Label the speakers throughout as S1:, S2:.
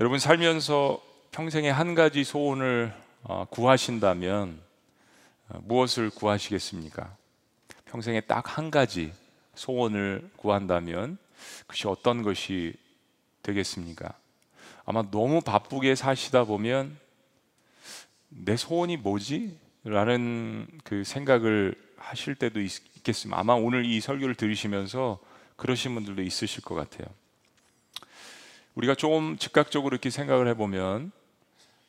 S1: 여러분 살면서 평생에 한 가지 소원을 어, 구하신다면 어, 무엇을 구하시겠습니까? 평생에 딱 한 가지 소원을 구한다면 그것이 어떤 것이 되겠습니까? 아마 너무 바쁘게 사시다 보면 내 소원이 뭐지? 라는 그 생각을 하실 때도 있, 겠습니다. 아마 오늘 이 설교를 들으시면서 그러신 분들도 있으실 것 같아요. 우리가 좀 즉각적으로 이렇게 생각을 해보면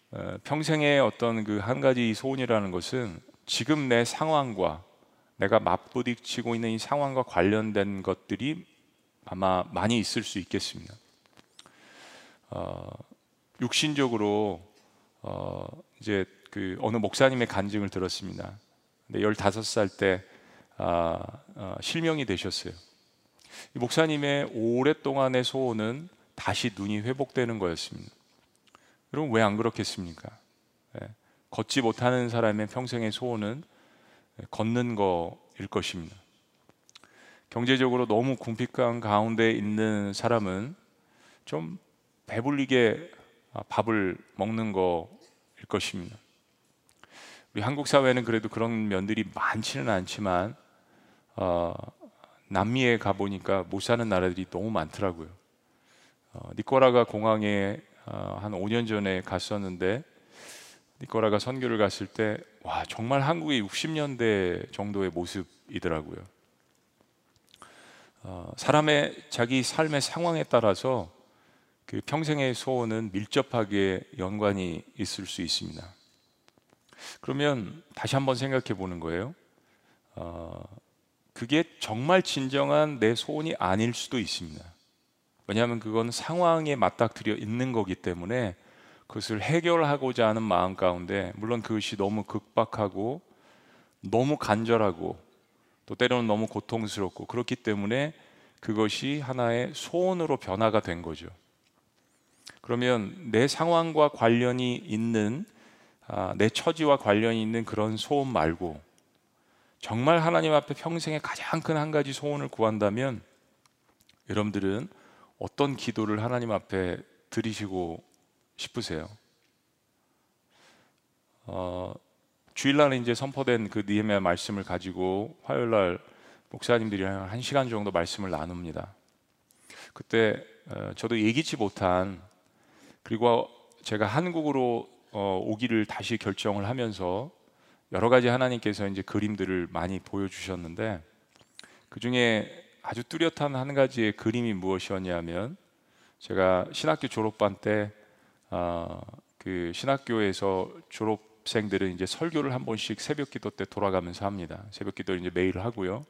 S1: 어, 평생의 어떤 그 한 가지 소원이라는 것은 지금 내 상황과 내가 맞부딪히고 있는 이 상황과 관련된 것들이 아마 많이 있을 수 있겠습니다. 어, 육신적으로 어, 이제 그 어느 목사님의 간증을 들었습니다. 근데 15살 때 아, 아, 실명이 되셨어요. 목사님의 오랫동안의 소원은 다시 눈이 회복되는 거였습니다. 여러분 왜 안 그렇겠습니까? 예, 걷지 못하는 사람의 평생의 소원은 걷는 거일 것입니다. 경제적으로 너무 궁핍한 가운데 있는 사람은 좀 배불리게 밥을 먹는 거일 것입니다. 우리 한국 사회는 그래도 그런 면들이 많지는 않지만 어, 남미에 가 보니까 못 사는 나라들이 너무 많더라고요. 어, 니꼬라가 공항에 어, 한 5년 전에 갔었는데 니꼬라가 선교를 갔을 때 와 정말 한국의 60년대 정도의 모습이더라고요. 어, 사람의 자기 삶의 상황에 따라서 그 평생의 소원은 밀접하게 연관이 있을 수 있습니다. 그러면 다시 한번 생각해 보는 거예요. 어, 그게 정말 진정한 내 소원이 아닐 수도 있습니다. 왜냐하면 그건 상황에 맞닥뜨려 있는 거기 때문에 그것을 해결하고자 하는 마음 가운데 물론 그것이 너무 극박하고 너무 간절하고 또 때로는 너무 고통스럽고 그렇기 때문에 그것이 하나의 소원으로 변화가 된 거죠. 그러면 내 상황과 관련이 있는 아, 내 처지와 관련이 있는 그런 소원 말고 정말 하나님 앞에 평생에 가장 큰 한 가지 소원을 구한다면 여러분들은 어떤 기도를 하나님 앞에 드리시고 싶으세요? 어, 주일날 이제 선포된 그 니에미아 말씀을 가지고 화요일날 목사님들이랑 한 시간 정도 말씀을 나눕니다. 그때 어, 저도 예기치 못한 그리고 제가 한국으로 어, 오기를 다시 결정을 하면서 여러 가지 하나님께서 이제 그림들을 많이 보여주셨는데 그 중에 아주 뚜렷한 한 가지의 그림이 무엇이었냐면 제가 신학교 졸업반 때그 어, 신학교에서 졸업생들은 이제 설교를 한 번씩 새벽기도 때 돌아가면서 합니다. 새벽기도를 이제 매일 하고요.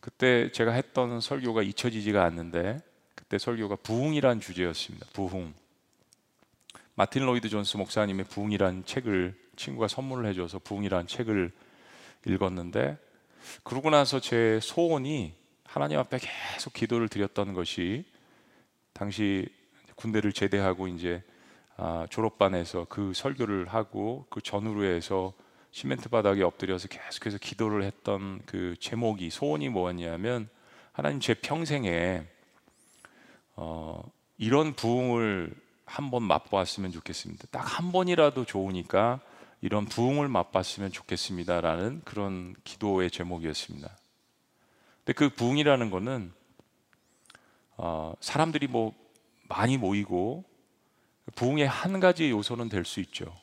S1: 그때 제가 했던 설교가 잊혀지지가 않는데 그때 설교가 부흥이란 주제였습니다. 부흥. 마틴 로이드 존스 목사님의 부흥이란 책을 친구가 선물을 해줘서 부흥이란 책을 읽었는데 그러고 나서 제 소원이 하나님 앞에 계속 기도를 드렸던 것이 당시 군대를 제대하고 이제 아, 졸업반에서 그 설교를 하고 그 전후로 해서 시멘트 바닥에 엎드려서 계속해서 기도를 했던 그 제목이 소원이 뭐였냐면 하나님 제 평생에 어, 이런 부흥을 한 번 맛보았으면 좋겠습니다. 딱 한 번이라도 좋으니까 이런 부흥을 맛봤으면 좋겠습니다라는 그런 기도의 제목이었습니다. 근데 그 부흥이라는 거는 어, 사람들이 뭐 많이 모이고 부흥의 한 가지 요소는 될 수 있죠.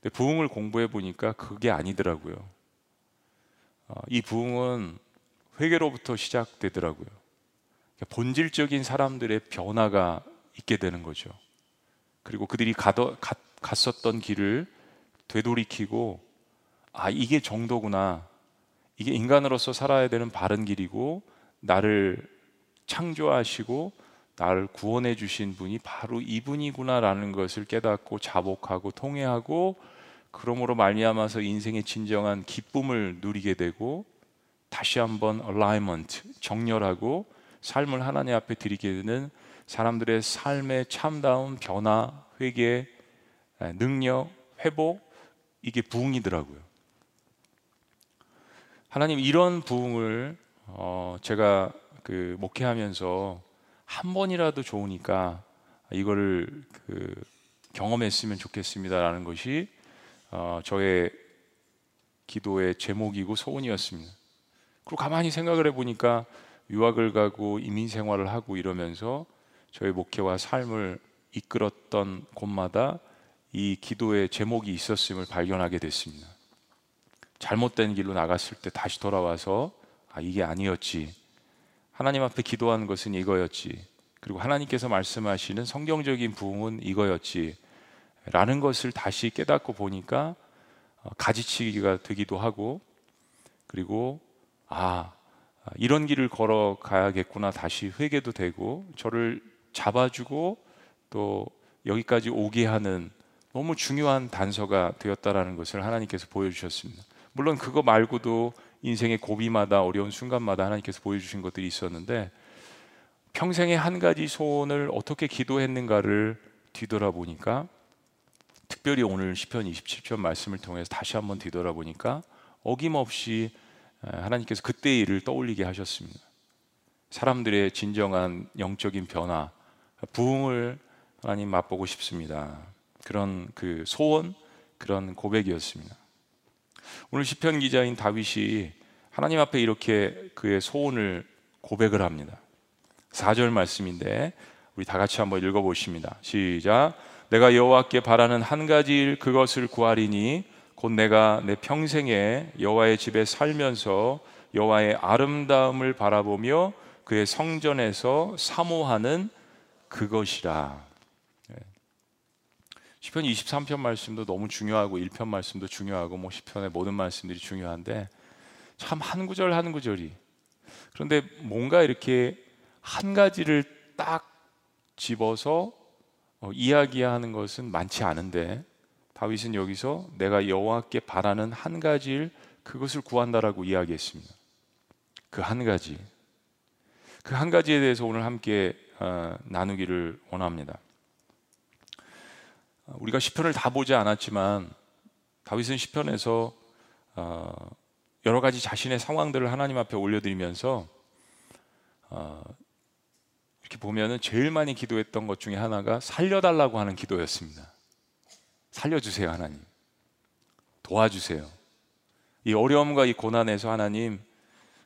S1: 근데 부흥을 공부해 보니까 그게 아니더라고요. 어, 이 부흥은 회개로부터 시작되더라고요. 그러니까 본질적인 사람들의 변화가 있게 되는 거죠. 그리고 그들이 가더, 갔, 갔었던 길을 되돌이키고 아 이게 정도구나 이게 인간으로서 살아야 되는 바른 길이고 나를 창조하시고 나를 구원해 주신 분이 바로 이분이구나라는 것을 깨닫고 자복하고 통회하고 그러므로 말미암아서 인생의 진정한 기쁨을 누리게 되고 다시 한번 alignment 정렬하고 삶을 하나님 앞에 드리게 되는 사람들의 삶의 참다운 변화, 회개, 능력, 회복 이게 부흥이더라고요. 하나님 이런 부흥을 어 제가 그 목회하면서 한 번이라도 좋으니까 이거를 그 경험했으면 좋겠습니다라는 것이 어, 저의 기도의 제목이고 소원이었습니다. 그리고 가만히 생각을 해보니까 유학을 가고 이민 생활을 하고 이러면서 저의 목회와 삶을 이끌었던 곳마다 이 기도의 제목이 있었음을 발견하게 됐습니다. 잘못된 길로 나갔을 때 다시 돌아와서 아, 이게 아니었지. 하나님 앞에 기도하는 것은 이거였지. 그리고 하나님께서 말씀하시는 성경적인 부흥은 이거였지. 라는 것을 다시 깨닫고 보니까 어, 가지치기가 되기도 하고 그리고 아 이런 길을 걸어가야겠구나 다시 회개도 되고 저를 잡아주고 또 여기까지 오게 하는 너무 중요한 단서가 되었다라는 것을 하나님께서 보여주셨습니다. 물론 그거 말고도 인생의 고비마다 어려운 순간마다 하나님께서 보여주신 것들이 있었는데 평생의 한 가지 소원을 어떻게 기도했는가를 뒤돌아보니까 특별히 오늘 시편 27편 말씀을 통해서 다시 한번 뒤돌아보니까 어김없이 하나님께서 그때의 일을 떠올리게 하셨습니다. 사람들의 진정한 영적인 변화, 부흥을 하나님 맛보고 싶습니다. 그런 그 소원, 그런 고백이었습니다. 오늘 시편 기자인 다윗이 하나님 앞에 이렇게 그의 소원을 고백을 합니다. 4절 말씀인데 우리 다 같이 한번 읽어 보십니다. 시작. 내가 여호와께 바라는 한 가지 일 그것을 구하리니 곧 내가 내 평생에 여호와의 집에 살면서 여호와의 아름다움을 바라보며 그의 성전에서 사모하는 그것이라. 예. 시편 23편 말씀도 너무 중요하고 1편 말씀도 중요하고 뭐 시편의 모든 말씀들이 중요한데 참 한 구절 한 구절이 그런데 뭔가 이렇게 한 가지를 딱 집어서 어, 이야기하는 것은 많지 않은데 다윗은 여기서 내가 여호와께 바라는 한 가지를 그것을 구한다라고 이야기했습니다. 그 한 가지. 그 한 가지에 대해서 오늘 함께 어, 나누기를 원합니다. 우리가 시편을 다 보지 않았지만 다윗은 시편에서 어, 여러 가지 자신의 상황들을 하나님 앞에 올려드리면서 어, 이렇게 보면은 제일 많이 기도했던 것 중에 하나가 살려달라고 하는 기도였습니다. 살려주세요, 하나님. 도와주세요. 이 어려움과 이 고난에서 하나님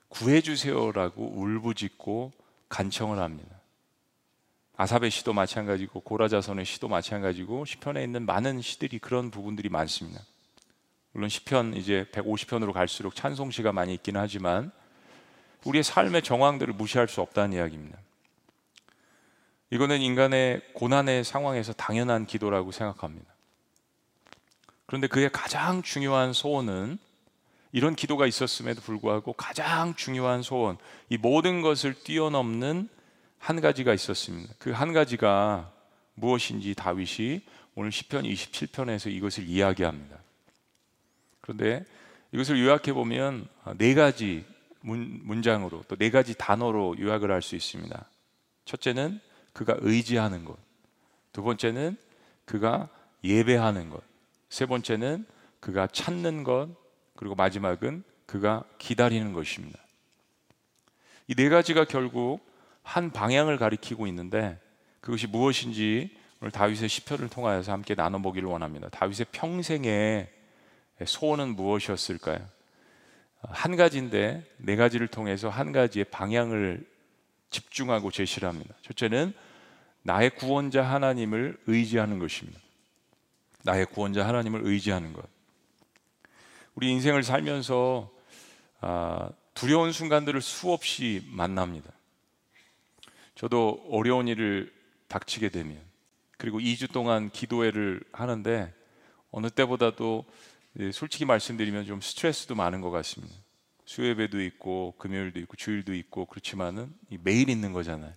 S1: 구해주세요라고 울부짖고 간청을 합니다. 아삽의 시도 마찬가지고 고라자선의 시도 마찬가지고 시편에 있는 많은 시들이 그런 부분들이 많습니다. 물론 시편 이제 150편으로 갈수록 찬송시가 많이 있긴 하지만 우리의 삶의 정황들을 무시할 수 없다는 이야기입니다. 이거는 인간의 고난의 상황에서 당연한 기도라고 생각합니다. 그런데 그의 가장 중요한 소원은 이런 기도가 있었음에도 불구하고 가장 중요한 소원, 이 모든 것을 뛰어넘는 한 가지가 있었습니다. 그 한 가지가 무엇인지 다윗이 오늘 시편 27편에서 이것을 이야기합니다. 그런데 이것을 요약해 보면 네 가지 문, 장으로 또 네 가지 단어로 요약을 할 수 있습니다. 첫째는 그가 의지하는 것. 두 번째는 그가 예배하는 것. 세 번째는 그가 찾는 것. 그리고 마지막은 그가 기다리는 것입니다. 이 네 가지가 결국 한 방향을 가리키고 있는데 그것이 무엇인지 오늘 다윗의 시편을 통하여서 함께 나눠 보기를 원합니다. 다윗의 평생의 소원은 무엇이었을까요? 한 가지인데 네 가지를 통해서 한 가지의 방향을 집중하고 제시를 합니다. 첫째는 나의 구원자 하나님을 의지하는 것입니다. 나의 구원자 하나님을 의지하는 것. 우리 인생을 살면서 아, 두려운 순간들을 수없이 만납니다. 저도 어려운 일을 닥치게 되면 그리고 2주 동안 기도회를 하는데 어느 때보다도 솔직히 말씀드리면 좀 스트레스도 많은 것 같습니다. 수요예배도 있고 금요일도 있고 주일도 있고 그렇지만은 매일 있는 거잖아요.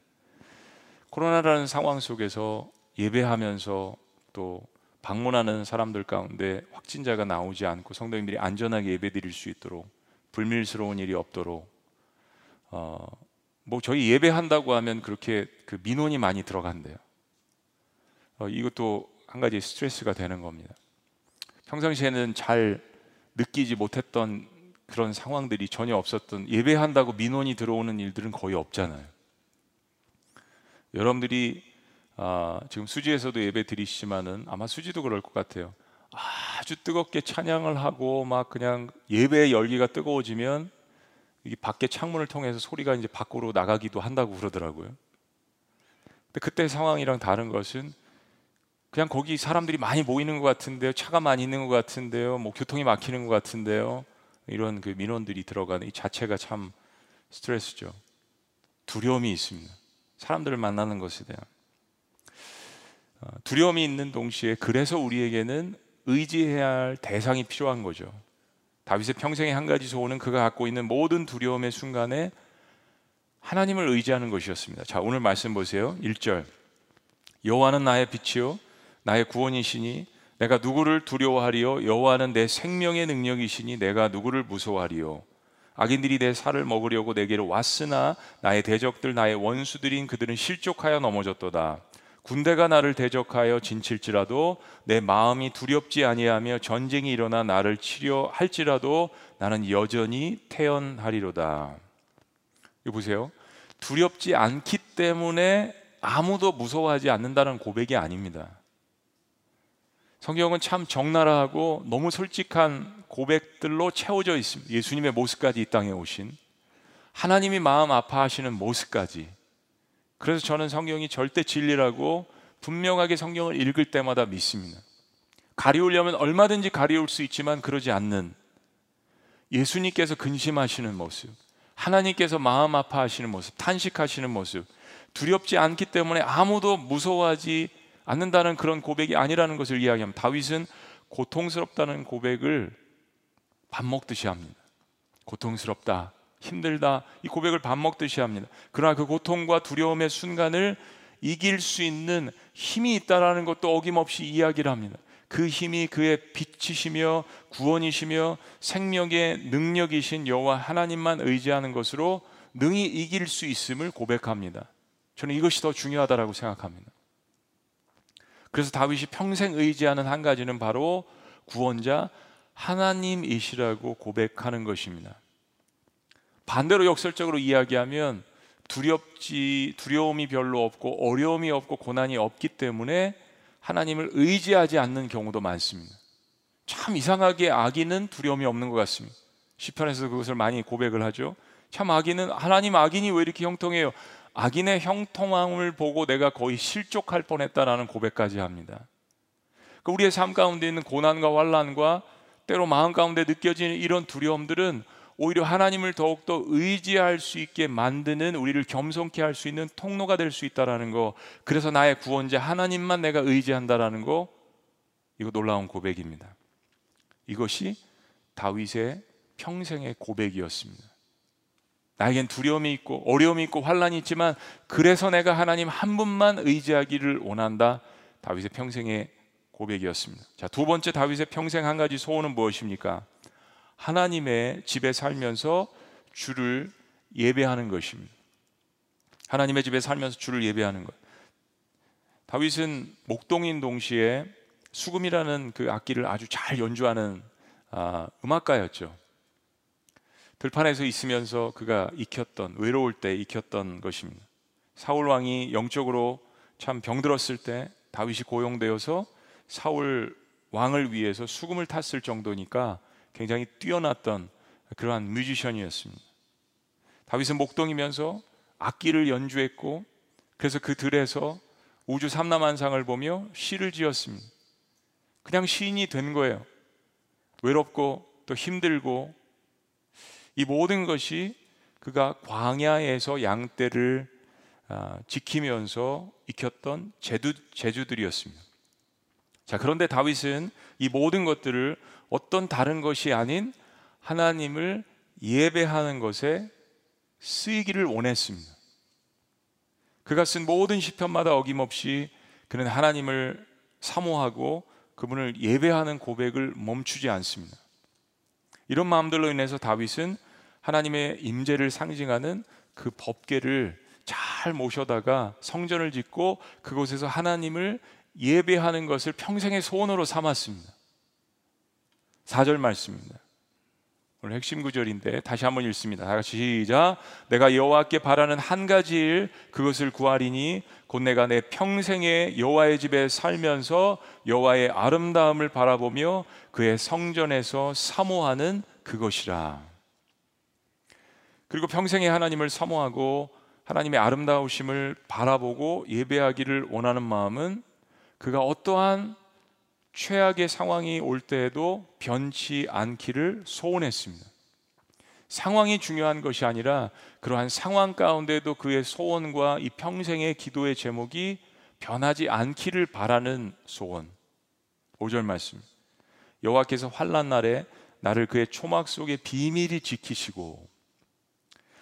S1: 코로나라는 상황 속에서 예배하면서 또 방문하는 사람들 가운데 확진자가 나오지 않고 성도님들이 안전하게 예배드릴 수 있도록 불밀스러운 일이 없도록 어, 뭐 저희 예배한다고 하면 그렇게 그 민원이 많이 들어간대요. 어, 이것도 한 가지 스트레스가 되는 겁니다. 평상시에는 잘 느끼지 못했던 그런 상황들이 전혀 없었던 예배한다고 민원이 들어오는 일들은 거의 없잖아요. 여러분들이 아, 지금 수지에서도 예배 드리시지만은 아마 수지도 그럴 것 같아요. 아주 뜨겁게 찬양을 하고 막 그냥 예배의 열기가 뜨거워지면 이 밖에 창문을 통해서 소리가 이제 밖으로 나가기도 한다고 그러더라고요. 근데 그때 상황이랑 다른 것은 그냥 거기 사람들이 많이 모이는 것 같은데요, 차가 많이 있는 것 같은데요, 뭐 교통이 막히는 것 같은데요, 이런 그 민원들이 들어가는 이 자체가 참 스트레스죠. 두려움이 있습니다. 사람들을 만나는 것에 대한 어, 두려움이 있는 동시에 그래서 우리에게는 의지해야 할 대상이 필요한 거죠. 다윗의 평생의 한 가지 소원은 그가 갖고 있는 모든 두려움의 순간에 하나님을 의지하는 것이었습니다. 자, 오늘 말씀 보세요. 1절. 여호와는 나의 빛이요 나의 구원이시니 내가 누구를 두려워하리요 여호와는 내 생명의 능력이시니 내가 누구를 무서워하리요 악인들이 내 살을 먹으려고 내게로 왔으나 나의 대적들 나의 원수들인 그들은 실족하여 넘어졌도다 군대가 나를 대적하여 진칠지라도 내 마음이 두렵지 아니하며 전쟁이 일어나 나를 치려 할지라도 나는 여전히 태연하리로다. 이거 보세요. 두렵지 않기 때문에 아무도 무서워하지 않는다는 고백이 아닙니다. 성경은 참 적나라하고 너무 솔직한 고백들로 채워져 있습니다. 예수님의 모습까지 이 땅에 오신 하나님이 마음 아파하시는 모습까지 그래서 저는 성경이 절대 진리라고 분명하게 성경을 읽을 때마다 믿습니다. 가리우려면 얼마든지 가리울 수 있지만 그러지 않는 예수님께서 근심하시는 모습, 하나님께서 마음 아파하시는 모습, 탄식하시는 모습, 두렵지 않기 때문에 아무도 무서워하지 않는다는 그런 고백이 아니라는 것을 이야기합니다. 다윗은 고통스럽다는 고백을 밥 먹듯이 합니다. 고통스럽다. 힘들다 이 고백을 밥 먹듯이 합니다. 그러나 그 고통과 두려움의 순간을 이길 수 있는 힘이 있다라는 것도 어김없이 이야기를 합니다. 그 힘이 그의 빛이시며 구원이시며 생명의 능력이신 여호와 하나님만 의지하는 것으로 능히 이길 수 있음을 고백합니다. 저는 이것이 더 중요하다라고 생각합니다. 그래서 다윗이 평생 의지하는 한 가지는 바로 구원자 하나님이시라고 고백하는 것입니다. 반대로 역설적으로 이야기하면 두렵지 두려움이 별로 없고 어려움이 없고 고난이 없기 때문에 하나님을 의지하지 않는 경우도 많습니다. 참 이상하게 악인은 두려움이 없는 것 같습니다. 시편에서 그것을 많이 고백을 하죠. 참 악인은 하나님 악인이 왜 이렇게 형통해요? 악인의 형통함을 보고 내가 거의 실족할 뻔했다라는 고백까지 합니다. 그 우리의 삶 가운데 있는 고난과 환란과 때로 마음 가운데 느껴지는 이런 두려움들은 오히려 하나님을 더욱더 의지할 수 있게 만드는 우리를 겸손케 할 수 있는 통로가 될 수 있다라는 거. 그래서 나의 구원자 하나님만 내가 의지한다라는 거. 이거 놀라운 고백입니다. 이것이 다윗의 평생의 고백이었습니다. 나에겐 두려움이 있고 어려움이 있고 환란이 있지만 그래서 내가 하나님 한 분만 의지하기를 원한다. 다윗의 평생의 고백이었습니다. 자, 두 번째 다윗의 평생 한 가지 소원은 무엇입니까? 하나님의 집에 살면서 주를 예배하는 것입니다. 하나님의 집에 살면서 주를 예배하는 것. 다윗은 목동인 동시에 수금이라는 그 악기를 아주 잘 연주하는 아, 음악가였죠. 들판에서 있으면서 그가 익혔던 외로울 때 익혔던 것입니다. 사울 왕이 영적으로 참 병들었을 때 다윗이 고용되어서 사울 왕을 위해서 수금을 탔을 정도니까 굉장히 뛰어났던 그러한 뮤지션이었습니다. 다윗은 목동이면서 악기를 연주했고 그래서 그 들에서 우주 삼라만상을 보며 시를 지었습니다. 그냥 시인이 된 거예요. 외롭고 또 힘들고 이 모든 것이 그가 광야에서 양떼를 아, 지키면서 익혔던 제주, 제주들이었습니다. 자, 그런데 다윗은 이 모든 것들을 어떤 다른 것이 아닌 하나님을 예배하는 것에 쓰이기를 원했습니다. 그가 쓴 모든 시편마다 어김없이 그는 하나님을 사모하고 그분을 예배하는 고백을 멈추지 않습니다. 이런 마음들로 인해서 다윗은 하나님의 임재를 상징하는 그 법궤를 잘 모셔다가 성전을 짓고 그곳에서 하나님을 예배하는 것을 평생의 소원으로 삼았습니다. 4절 말씀입니다. 오늘 핵심 구절인데 다시 한번 읽습니다. 다 같이 시작. 내가 여호와께 바라는 한 가지 일 그것을 구하리니 곧 내가 내 평생에 여호와의 집에 살면서 여호와의 아름다움을 바라보며 그의 성전에서 사모하는 그것이라. 그리고 평생에 하나님을 사모하고 하나님의 아름다우심을 바라보고 예배하기를 원하는 마음은 그가 어떠한 최악의 상황이 올 때에도 변치 않기를 소원했습니다. 상황이 중요한 것이 아니라 그러한 상황 가운데도 그의 소원과 이 평생의 기도의 제목이 변하지 않기를 바라는 소원. 5절 말씀. 여호와께서 환난 날에 나를 그의 초막 속에 비밀히 지키시고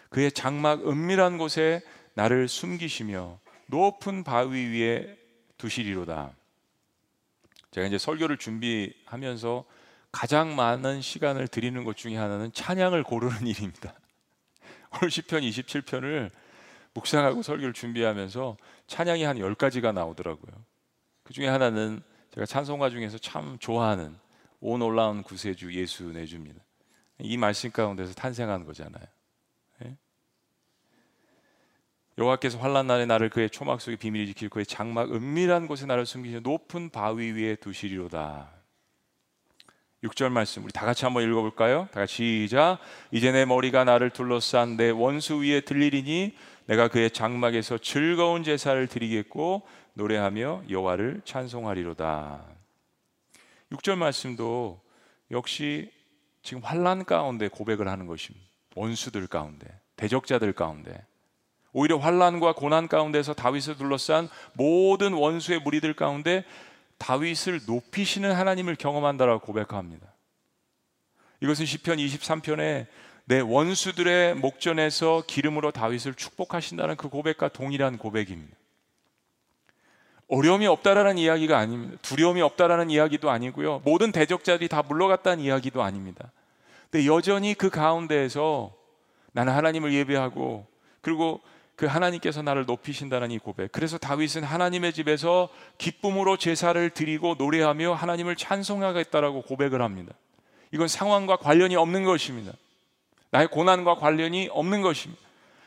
S1: 그의 장막 은밀한 곳에 나를 숨기시며 높은 바위 위에 두시리로다. 제가 이제 설교를 준비하면서 가장 많은 시간을 드리는 것 중에 하나는 찬양을 고르는 일입니다. 오늘 시편 27편을 묵상하고 설교를 준비하면서 찬양이 한 10가지가 나오더라고요. 그 중에 하나는 제가 찬송가 중에서 참 좋아하는 온 올라온 구세주 예수 내주입니다. 이 말씀 가운데서 탄생한 거잖아요. 여호와께서 환란 날에 나를 그의 초막 속에 비밀히 지킬 그의 장막 은밀한 곳에 나를 숨기시 높은 바위 위에 두시리로다. 6절 말씀 우리 다 같이 한번 읽어볼까요? 다 같이 시작. 이제 내 머리가 나를 둘러싼 내 원수 위에 들리리니 내가 그의 장막에서 즐거운 제사를 드리겠고 노래하며 여호와를 찬송하리로다. 6절 말씀도 역시 지금 환란 가운데 고백을 하는 것입니다. 원수들 가운데, 대적자들 가운데 오히려 환란과 고난 가운데서 다윗을 둘러싼 모든 원수의 무리들 가운데 다윗을 높이시는 하나님을 경험한다라고 고백합니다. 이것은 시편 23편에 내 원수들의 목전에서 기름으로 다윗을 축복하신다는 그 고백과 동일한 고백입니다. 어려움이 없다라는 이야기가 아닙니다. 두려움이 없다라는 이야기도 아니고요. 모든 대적자들이 다 물러갔다는 이야기도 아닙니다. 근데 여전히 그 가운데에서 나는 하나님을 예배하고 그리고 그 하나님께서 나를 높이신다는 이 고백. 그래서 다윗은 하나님의 집에서 기쁨으로 제사를 드리고 노래하며 하나님을 찬송하겠다라고 고백을 합니다. 이건 상황과 관련이 없는 것입니다. 나의 고난과 관련이 없는 것입니다.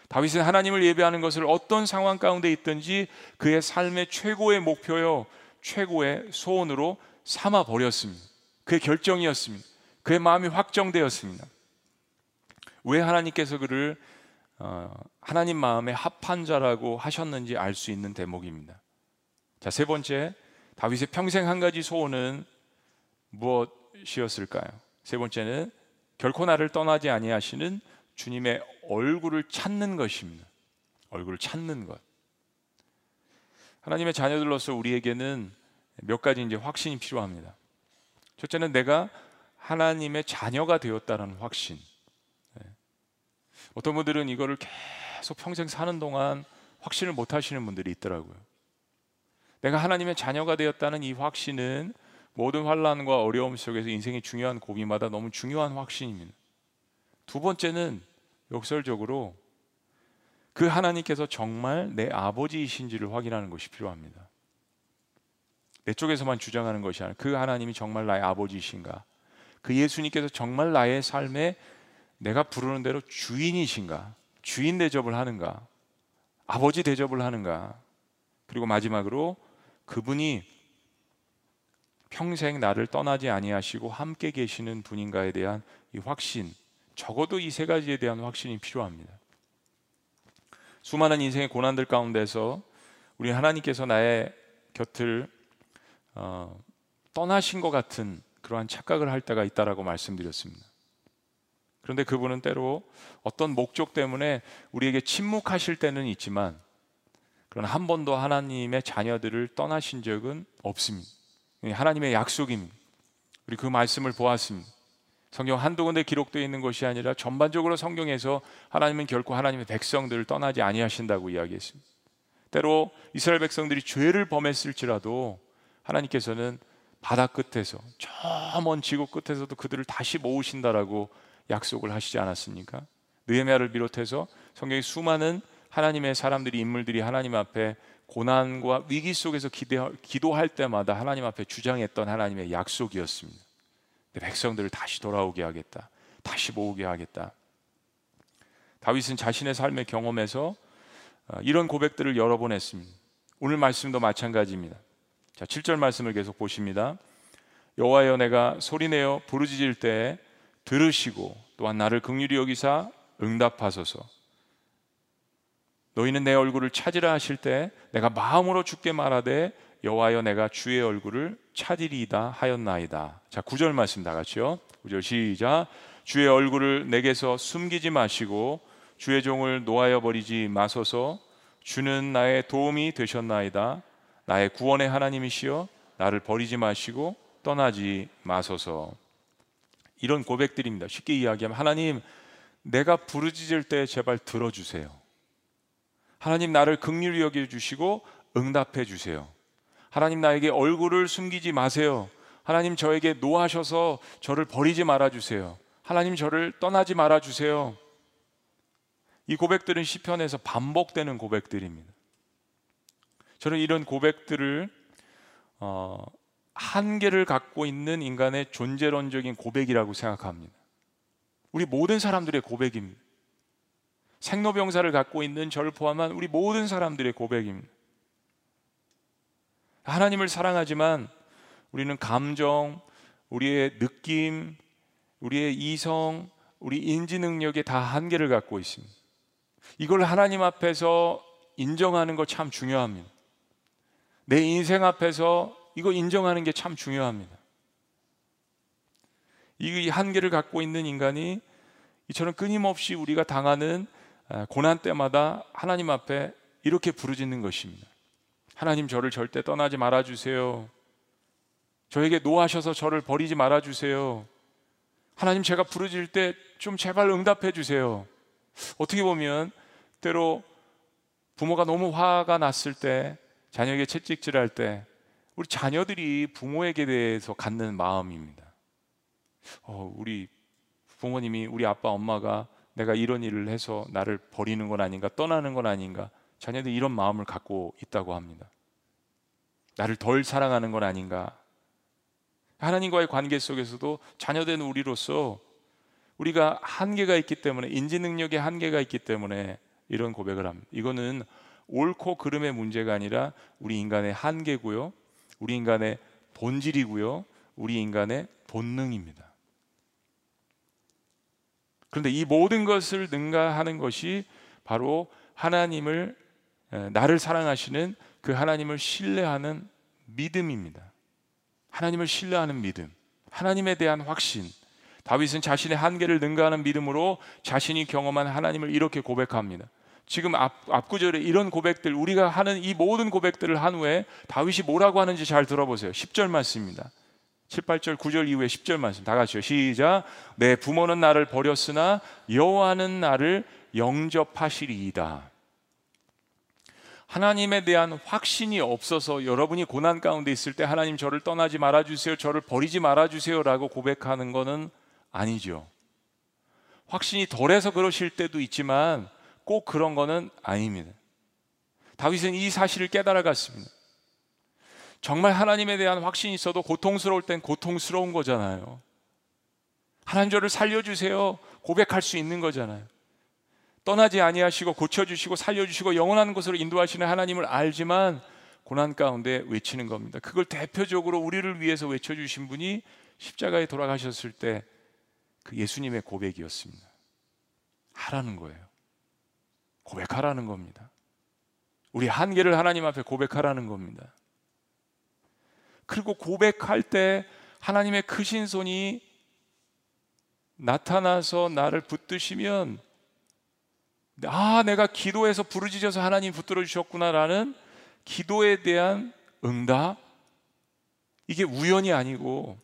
S1: 다윗은 하나님을 예배하는 것을 어떤 상황 가운데 있든지 그의 삶의 최고의 목표요, 최고의 소원으로 삼아 버렸습니다. 그의 결정이었습니다. 그의 마음이 확정되었습니다. 왜 하나님께서 그를 어, 하나님 마음에 합한 자라고 하셨는지 알 수 있는 대목입니다. 자, 세 번째, 다윗의 평생 한 가지 소원은 무엇이었을까요? 세 번째는 결코 나를 떠나지 아니하시는 주님의 얼굴을 찾는 것입니다. 얼굴을 찾는 것. 하나님의 자녀들로서 우리에게는 몇 가지 이제 확신이 필요합니다. 첫째는 내가 하나님의 자녀가 되었다는 확신. 어떤 분들은 이거를 계속 평생 사는 동안 확신을 못 하시는 분들이 있더라고요. 내가 하나님의 자녀가 되었다는 이 확신은 모든 환란과 어려움 속에서 인생의 중요한 고비마다 너무 중요한 확신입니다. 두 번째는 역설적으로 그 하나님께서 정말 내 아버지이신지를 확인하는 것이 필요합니다. 내 쪽에서만 주장하는 것이 아니라 그 하나님이 정말 나의 아버지이신가? 그 예수님께서 정말 나의 삶에 내가 부르는 대로 주인이신가? 주인 대접을 하는가? 아버지 대접을 하는가? 그리고 마지막으로 그분이 평생 나를 떠나지 아니하시고 함께 계시는 분인가에 대한 이 확신, 적어도 이 세 가지에 대한 확신이 필요합니다. 수많은 인생의 고난들 가운데서 우리 하나님께서 나의 곁을 어, 떠나신 것 같은 그러한 착각을 할 때가 있다라고 말씀드렸습니다. 그런데 그분은 때로 어떤 목적 때문에 우리에게 침묵하실 때는 있지만 그러나 한 번도 하나님의 자녀들을 떠나신 적은 없습니다. 하나님의 약속입니다. 우리 그 말씀을 보았습니다. 성경 한두 군데 기록되어 있는 것이 아니라 전반적으로 성경에서 하나님은 결코 하나님의 백성들을 떠나지 아니하신다고 이야기했습니다. 때로 이스라엘 백성들이 죄를 범했을지라도 하나님께서는 바다 끝에서 저 먼 지구 끝에서도 그들을 다시 모으신다라고 약속을 하시지 않았습니까? 느헤미야를 비롯해서 성경의 수많은 하나님의 사람들이 인물들이 하나님 앞에 고난과 위기 속에서 기도할 때마다 하나님 앞에 주장했던 하나님의 약속이었습니다. 내 백성들을 다시 돌아오게 하겠다. 다시 모으게 하겠다. 다윗은 자신의 삶의 경험에서 어, 이런 고백들을 여러 번 했습니다. 오늘 말씀도 마찬가지입니다. 자, 7절 말씀을 계속 보십니다. 여호와여 내가 소리내어 부르짖을 때 들으시고 또한 나를 극률히 여기사 응답하소서. 너희는 내 얼굴을 찾으라 하실 때 내가 마음으로 죽게 말하되 여호와여 내가 주의 얼굴을 찾으리이다 하였나이다. 자, 9절 말씀 다 같이요. 9절 시작. 주의 얼굴을 내게서 숨기지 마시고 주의 종을 노하여 버리지 마소서. 주는 나의 도움이 되셨나이다. 나의 구원의 하나님이시여 나를 버리지 마시고 떠나지 마소서. 이런 고백들입니다. 쉽게 이야기하면 하나님 내가 부르짖을 때 제발 들어주세요. 하나님 나를 극률히 여겨 주시고 응답해 주세요. 하나님 나에게 얼굴을 숨기지 마세요. 하나님 저에게 노하셔서 저를 버리지 말아 주세요. 하나님 저를 떠나지 말아 주세요. 이 고백들은 시편에서 반복되는 고백들입니다. 저는 이런 고백들을 어, 한계를 갖고 있는 인간의 존재론적인 고백이라고 생각합니다. 우리 모든 사람들의 고백입니다. 생로병사를 갖고 있는 저를 포함한 우리 모든 사람들의 고백입니다. 하나님을 사랑하지만 우리는 감정, 우리의 느낌, 우리의 이성, 우리 인지 능력에 다 한계를 갖고 있습니다. 이걸 하나님 앞에서 인정하는 거참 중요합니다. 내 인생 앞에서 이거 인정하는 게 참 중요합니다. 이 한계를 갖고 있는 인간이 이처럼 끊임없이 우리가 당하는 아, 고난 때마다 하나님 앞에 이렇게 부르짖는 것입니다. 하나님 저를 절대 떠나지 말아 주세요. 저에게 노하셔서 저를 버리지 말아 주세요. 하나님 제가 부르짖을 때 좀 제발 응답해 주세요. 어떻게 보면 때로 부모가 너무 화가 났을 때 자녀에게 채찍질할 때 우리 자녀들이 부모에게 대해서 갖는 마음입니다. 어, 우리 부모님이 우리 아빠 엄마가 내가 이런 일을 해서 나를 버리는 건 아닌가 떠나는 건 아닌가 자녀들이 이런 마음을 갖고 있다고 합니다. 나를 덜 사랑하는 건 아닌가 하나님과의 관계 속에서도 자녀된 우리로서 우리가 한계가 있기 때문에 인지 능력에 한계가 있기 때문에 이런 고백을 합니다. 이거는 옳고 그름의 문제가 아니라 우리 인간의 한계고요. 우리 인간의 본질이고요. 우리 인간의 본능입니다. 그런데 이 모든 것을 능가하는 것이 바로 하나님을 나를 사랑하시는 그 하나님을 신뢰하는 믿음입니다. 하나님을 신뢰하는 믿음, 하나님에 대한 확신. 다윗은 자신의 한계를 능가하는 믿음으로 자신이 경험한 하나님을 이렇게 고백합니다. 지금 앞, 앞구절에 이런 고백들 우리가 하는 이 모든 고백들을 한 후에 다윗이 뭐라고 하는지 잘 들어보세요. 10절 말씀입니다. 7, 8절, 9절 이후에 10절 말씀 다 같이요. 시작. 내 부모는 나를 버렸으나 여호와는 나를 영접하시리이다. 하나님에 대한 확신이 없어서 여러분이 고난 가운데 있을 때 하나님 저를 떠나지 말아 주세요. 저를 버리지 말아 주세요라고 고백하는 것은 아니죠. 확신이 덜해서 그러실 때도 있지만 꼭 그런 거는 아닙니다. 다윗은 이 사실을 깨달아갔습니다. 정말 하나님에 대한 확신이 있어도 고통스러울 땐 고통스러운 거잖아요. 하나님 저를 살려주세요. 고백할 수 있는 거잖아요. 떠나지 아니하시고 고쳐주시고 살려주시고 영원한 곳으로 인도하시는 하나님을 알지만 고난 가운데 외치는 겁니다. 그걸 대표적으로 우리를 위해서 외쳐주신 분이 십자가에 돌아가셨을 때 그 예수님의 고백이었습니다. 하라는 거예요. 고백하라는 겁니다. 우리 한계를 하나님 앞에 고백하라는 겁니다. 그리고 고백할 때 하나님의 크신 손이 나타나서 나를 붙드시면 아, 내가 기도해서 부르짖어서 하나님 붙들어 주셨구나라는 기도에 대한 응답 이게 우연이 아니고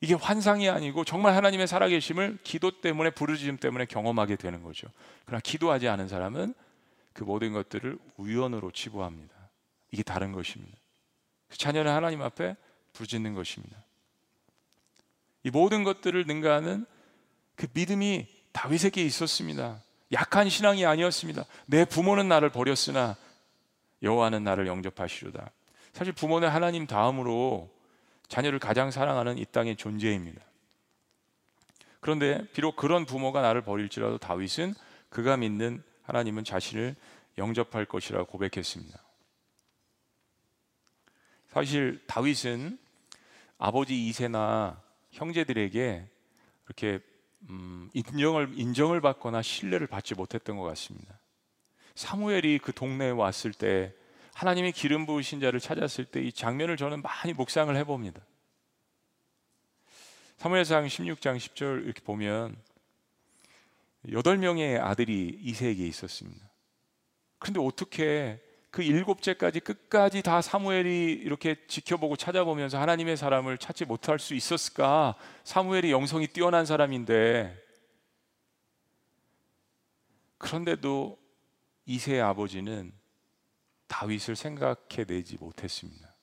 S1: 이게 환상이 아니고 정말 하나님의 살아계심을 기도 때문에 부르짖음 때문에 경험하게 되는 거죠. 그러나 기도하지 않은 사람은 그 모든 것들을 우연으로 치부합니다. 이게 다른 것입니다. 그 자녀는 하나님 앞에 부르짖는 것입니다. 이 모든 것들을 능가하는 그 믿음이 다윗에게 있었습니다. 약한 신앙이 아니었습니다. 내 부모는 나를 버렸으나 여호와는 나를 영접하시리다. 사실 부모는 하나님 다음으로 자녀를 가장 사랑하는 이 땅의 존재입니다. 그런데 비록 그런 부모가 나를 버릴지라도 다윗은 그가 믿는 하나님은 자신을 영접할 것이라고 고백했습니다. 사실 다윗은 아버지 이세나 형제들에게 이렇게 음, 인정을 인정을 받거나 신뢰를 받지 못했던 것 같습니다. 사무엘이 그 동네에 왔을 때 하나님의 기름 부으신 자를 찾았을 때 이 장면을 저는 많이 묵상을 해봅니다. 사무엘상 16장 10절 이렇게 보면 여덟 명의 아들이 이세에게 있었습니다. 그런데 어떻게 그 일곱째까지 끝까지 다 사무엘이 이렇게 지켜보고 찾아보면서 하나님의 사람을 찾지 못할 수 있었을까? 사무엘이 영성이 뛰어난 사람인데 그런데도 이세의 아버지는 다윗을 생각해 내지 못했습니다.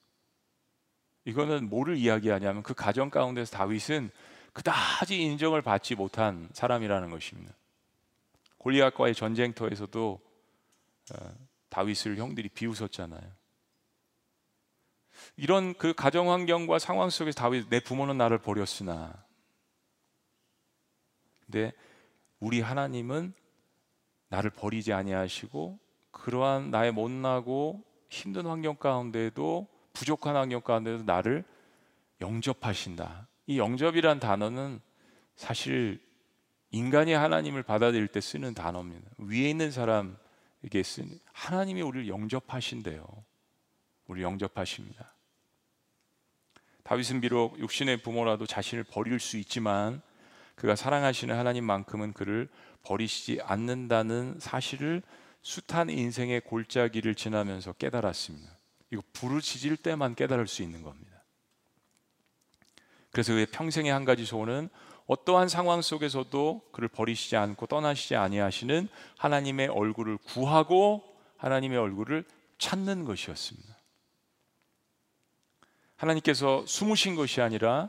S1: 이거는 뭐를 이야기하냐면 그 가정 가운데서 다윗은 그다지 인정을 받지 못한 사람이라는 것입니다. 골리앗과의 전쟁터에서도 어, 다윗을 형들이 비웃었잖아요. 이런 그 가정 환경과 상황 속에서 다윗 내 부모는 나를 버렸으나 근데 우리 하나님은 나를 버리지 아니하시고 그러한 나의 못나고 힘든 환경 가운데도 부족한 환경 가운데도 나를 영접하신다. 이 영접이란 단어는 사실 인간이 하나님을 받아들일 때 쓰는 단어입니다. 위에 있는 사람에게 쓰는 하나님이 우리를 영접하신대요. 우리 영접하십니다. 다윗은 비록 육신의 부모라도 자신을 버릴 수 있지만 그가 사랑하시는 하나님만큼은 그를 버리시지 않는다는 사실을 숱한 인생의 골짜기를 지나면서 깨달았습니다. 이거 부르짖을 때만 깨달을 수 있는 겁니다. 그래서 그의 평생의 한 가지 소원은 어떠한 상황 속에서도 그를 버리시지 않고 떠나시지 아니하시는 하나님의 얼굴을 구하고 하나님의 얼굴을 찾는 것이었습니다. 하나님께서 숨으신 것이 아니라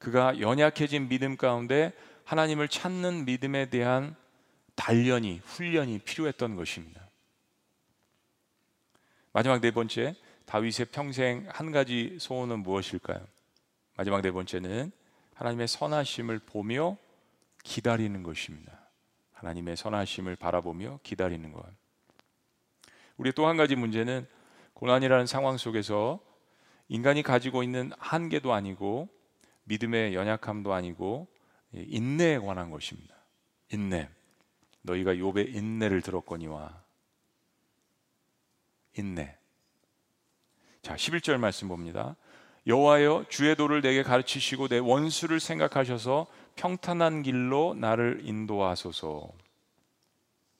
S1: 그가 연약해진 믿음 가운데 하나님을 찾는 믿음에 대한 단련이 훈련이 필요했던 것입니다. 마지막 네 번째 다윗의 평생 한 가지 소원은 무엇일까요? 마지막 네 번째는 하나님의 선하심을 보며 기다리는 것입니다. 하나님의 선하심을 바라보며 기다리는 것. 우리 또 한 가지 문제는 고난이라는 상황 속에서 인간이 가지고 있는 한계도 아니고 믿음의 연약함도 아니고 인내에 관한 것입니다. 인내. 너희가 욥의 인내를 들었거니와 인내. 자, 11절 말씀 봅니다. 여호와여 주의 도를 내게 가르치시고 내 원수를 생각하셔서 평탄한 길로 나를 인도하소서.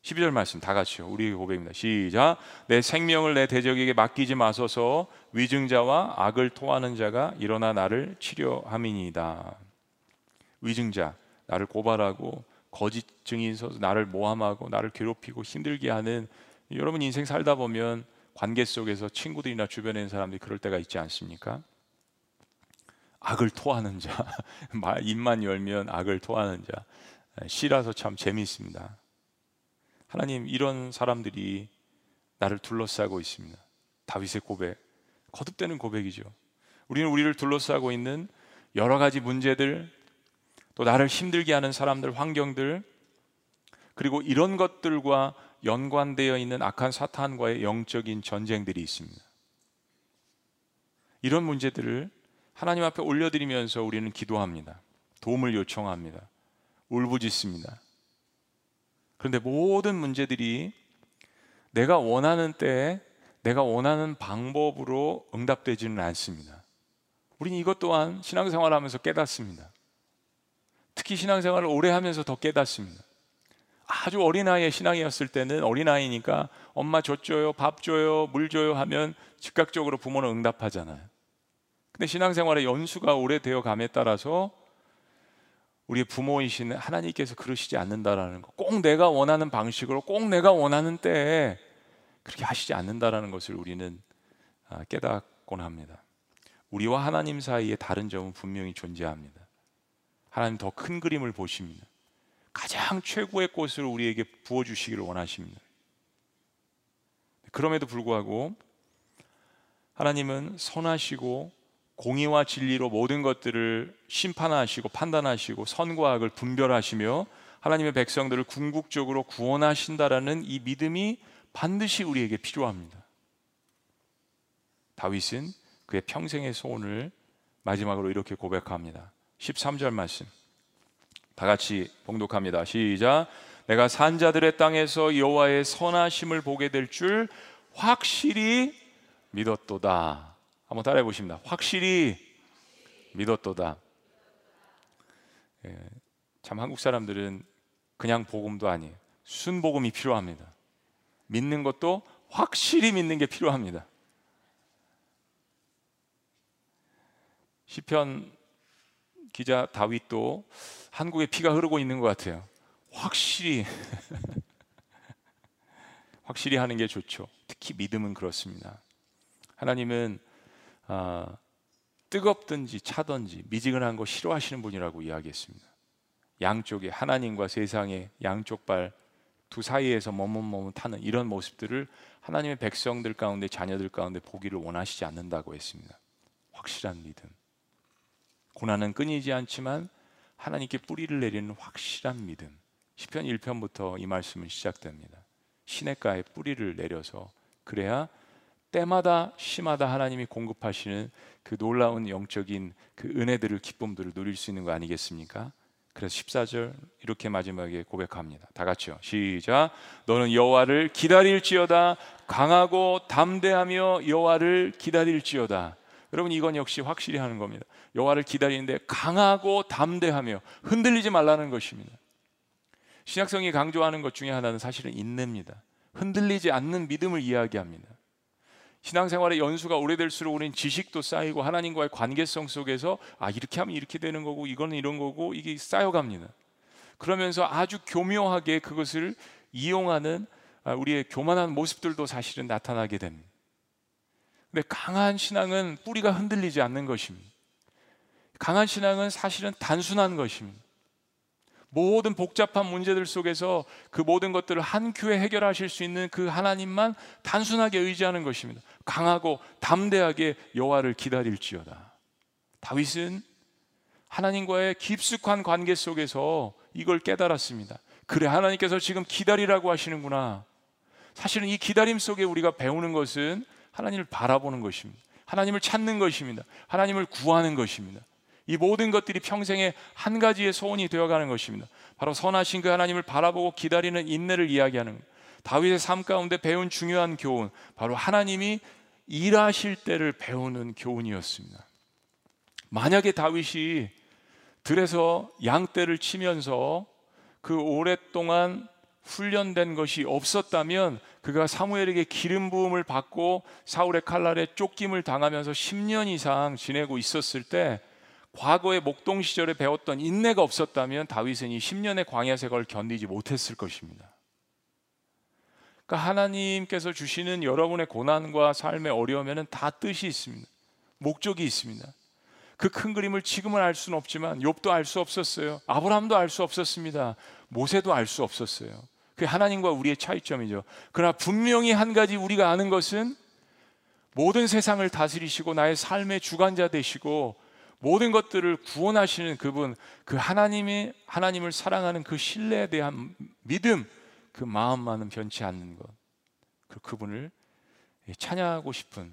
S1: 12절 말씀 다 같이요. 우리 고백입니다. 시작. 내 생명을 내 대적에게 맡기지 마소서. 위증자와 악을 토하는 자가 일어나 나를 치료함이니이다. 위증자 나를 고발하고 거짓 증인 서서 나를 모함하고 나를 괴롭히고 힘들게 하는 여러분 인생 살다 보면 관계 속에서 친구들이나 주변에 있는 사람들이 그럴 때가 있지 않습니까? 악을 토하는 자, 입만 열면 악을 토하는 자, 시라서 참 재미있습니다. 하나님 이런 사람들이 나를 둘러싸고 있습니다. 다윗의 고백, 거듭되는 고백이죠. 우리는 우리를 둘러싸고 있는 여러 가지 문제들, 또 나를 힘들게 하는 사람들, 환경들, 그리고 이런 것들과 연관되어 있는 악한 사탄과의 영적인 전쟁들이 있습니다. 이런 문제들을 하나님 앞에 올려드리면서 우리는 기도합니다. 도움을 요청합니다. 울부짖습니다. 그런데 모든 문제들이 내가 원하는 때에 내가 원하는 방법으로 응답되지는 않습니다. 우리는 이것 또한 신앙생활 하면서 깨닫습니다. 특히 신앙생활을 오래 하면서 더 깨닫습니다. 아주 어린아이의 신앙이었을 때는 어린아이니까 엄마 젖 줘요, 밥 줘요, 물 줘요 하면 즉각적으로 부모는 응답하잖아요. 근데 신앙생활의 연수가 오래되어 감에 따라서 우리의 부모이신 하나님께서 그러시지 않는다라는 거. 꼭 내가 원하는 방식으로 꼭 내가 원하는 때에 그렇게 하시지 않는다라는 것을 우리는 아, 깨닫곤 합니다. 우리와 하나님 사이에 다른 점은 분명히 존재합니다. 하나님 더 큰 그림을 보십니다. 가장 최고의 꽃을 우리에게 부어 주시기를 원하십니다. 그럼에도 불구하고 하나님은 선하시고 공의와 진리로 모든 것들을 심판하시고 판단하시고 선과 악을 분별하시며 하나님의 백성들을 궁극적으로 구원하신다라는 이 믿음이 반드시 우리에게 필요합니다. 다윗은 그의 평생의 소원을 마지막으로 이렇게 고백합니다. 13절 말씀. 다 같이 봉독합니다. 시작. 내가 산자들의 땅에서 여호와의 선하심을 보게 될 줄 확실히 믿었도다. 한번 따라해 보십니다. 확실히 믿었도다. 예, 참 한국 사람들은 그냥 복음도 아니에요. 순복음이 필요합니다. 믿는 것도 확실히 믿는 게 필요합니다. 시편 기자 다윗도 한국에 피가 흐르고 있는 것 같아요. 확실히 확실히 하는 게 좋죠. 특히 믿음은 그렇습니다. 하나님은 아, 뜨겁든지 차든지 미지근한 거 싫어하시는 분이라고 이야기했습니다. 양쪽에 하나님과 세상의 양쪽 발 두 사이에서 머뭇머뭇 타는 이런 모습들을 하나님의 백성들 가운데 자녀들 가운데 보기를 원하시지 않는다고 했습니다. 확실한 믿음. 고난은 끊이지 않지만 하나님께 뿌리를 내리는 확실한 믿음. 시편 1편부터 이 말씀은 시작됩니다. 시냇가에 뿌리를 내려서 그래야 때마다 시마다 하나님이 공급하시는 그 놀라운 영적인 그 은혜들을 기쁨들을 누릴 수 있는 거 아니겠습니까? 그래서 14절 이렇게 마지막에 고백합니다. 다 같이요. 시작. 너는 여호와를 기다릴지어다 강하고 담대하며 여호와를 기다릴지어다. 여러분 이건 역시 확실히 하는 겁니다. 여호와를 기다리는데 강하고 담대하며 흔들리지 말라는 것입니다. 신약성이 강조하는 것 중에 하나는 사실은 인내입니다. 흔들리지 않는 믿음을 이야기합니다. 신앙생활의 연수가 오래될수록 우리는 지식도 쌓이고 하나님과의 관계성 속에서 아 이렇게 하면 이렇게 되는 거고 이거는 이런 거고 이게 쌓여갑니다. 그러면서 아주 교묘하게 그것을 이용하는 아, 우리의 교만한 모습들도 사실은 나타나게 됩니다. 근데 강한 신앙은 뿌리가 흔들리지 않는 것입니다. 강한 신앙은 사실은 단순한 것입니다. 모든 복잡한 문제들 속에서 그 모든 것들을 한 큐에 해결하실 수 있는 그 하나님만 단순하게 의지하는 것입니다. 강하고 담대하게 여호와를 기다릴지어다. 다윗은 하나님과의 깊숙한 관계 속에서 이걸 깨달았습니다. 그래 하나님께서 지금 기다리라고 하시는구나. 사실은 이 기다림 속에 우리가 배우는 것은 하나님을 바라보는 것입니다. 하나님을 찾는 것입니다. 하나님을 구하는 것입니다. 이 모든 것들이 평생의 한 가지의 소원이 되어가는 것입니다. 바로 선하신 그 하나님을 바라보고 기다리는 인내를 이야기하는 다윗의 삶 가운데 배운 중요한 교훈, 바로 하나님이 일하실 때를 배우는 교훈이었습니다. 만약에 다윗이 들에서 양떼를 치면서 그 오랫동안 훈련된 것이 없었다면 그가 사무엘에게 기름 부음을 받고 사울의 칼날에 쫓김을 당하면서 10년 이상 지내고 있었을 때 과거의 목동 시절에 배웠던 인내가 없었다면 다윗은 이 10년의 광야 생활을 견디지 못했을 것입니다. 그러니까 하나님께서 주시는 여러분의 고난과 삶의 어려움에는 다 뜻이 있습니다. 목적이 있습니다. 그 큰 그림을 지금은 알 수는 없지만 욥도 알 수 없었어요. 아브라함도 알 수 없었습니다. 모세도 알 수 없었어요. 그 하나님과 우리의 차이점이죠. 그러나 분명히 한 가지 우리가 아는 것은 모든 세상을 다스리시고 나의 삶의 주관자 되시고 모든 것들을 구원하시는 그분, 그 하나님이 하나님을 사랑하는 그 신뢰에 대한 믿음, 그 마음만은 변치 않는 것. 그 그분을 찬양하고 싶은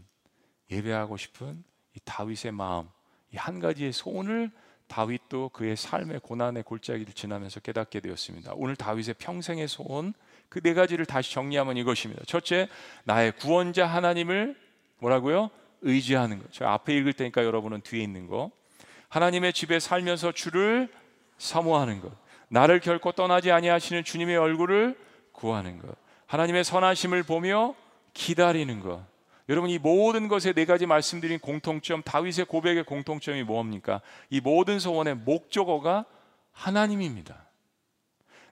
S1: 예배하고 싶은 이 다윗의 마음, 이 한 가지의 소원을 다윗도 그의 삶의 고난의 골짜기를 지나면서 깨닫게 되었습니다. 오늘 다윗의 평생의 소원 그 네 가지를 다시 정리하면 이것입니다. 첫째, 나의 구원자 하나님을 뭐라고요? 의지하는 것. 저 앞에 읽을 테니까 여러분은 뒤에 있는 거. 하나님의 집에 살면서 주를 사모하는 것. 나를 결코 떠나지 아니하시는 주님의 얼굴을 구하는 것. 하나님의 선하심을 보며 기다리는 것. 여러분 이 모든 것에 네 가지 말씀드린 공통점, 다윗의 고백의 공통점이 뭡니까? 이 모든 소원의 목적어가 하나님입니다.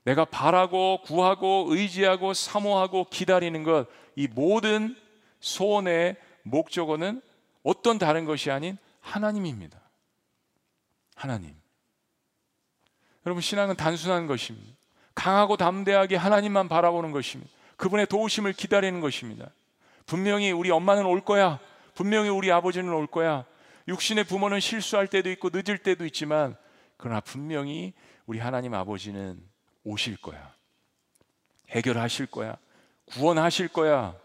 S1: 내가 바라고 구하고 의지하고 사모하고 기다리는 것, 이 모든 소원의 목적어는 어떤 다른 것이 아닌 하나님입니다. 하나님. 여러분, 신앙은 단순한 것입니다. 강하고 담대하게 하나님만 바라보는 것입니다. 그분의 도우심을 기다리는 것입니다. 분명히 우리 엄마는 올 거야. 분명히 우리 아버지는 올 거야. 육신의 부모는 실수할 때도 있고 늦을 때도 있지만 그러나 분명히 우리 하나님 아버지는 오실 거야. 해결하실 거야. 구원하실 거야.